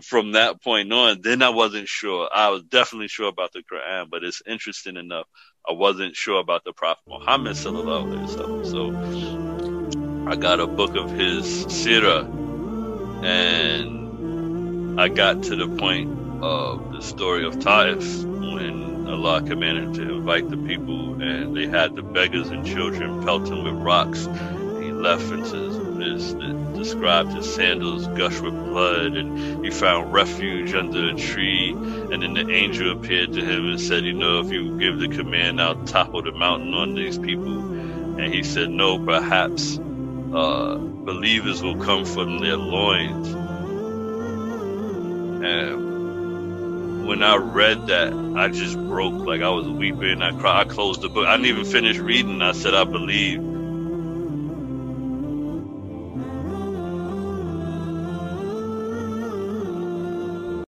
from that point on, then I wasn't sure. I was definitely sure about the Quran, but it's interesting enough. I wasn't sure about the Prophet Muhammad sallallahu alaihi wasallam. So I got a book of his sirah, and I got to the point of the story of Taif when Allah commanded to invite the people, and they had the beggars and children pelting with rocks. He left into his, described his sandals gush with blood, and he found refuge under a tree. And then the angel appeared to him and said, "You know, if you give the command, I'll topple the mountain on these people." And he said, "No, perhaps uh, believers will come from their loins." And when I read that, I just broke like I was weeping. I cried. I closed the book. I didn't even finish reading. I said, "I believe."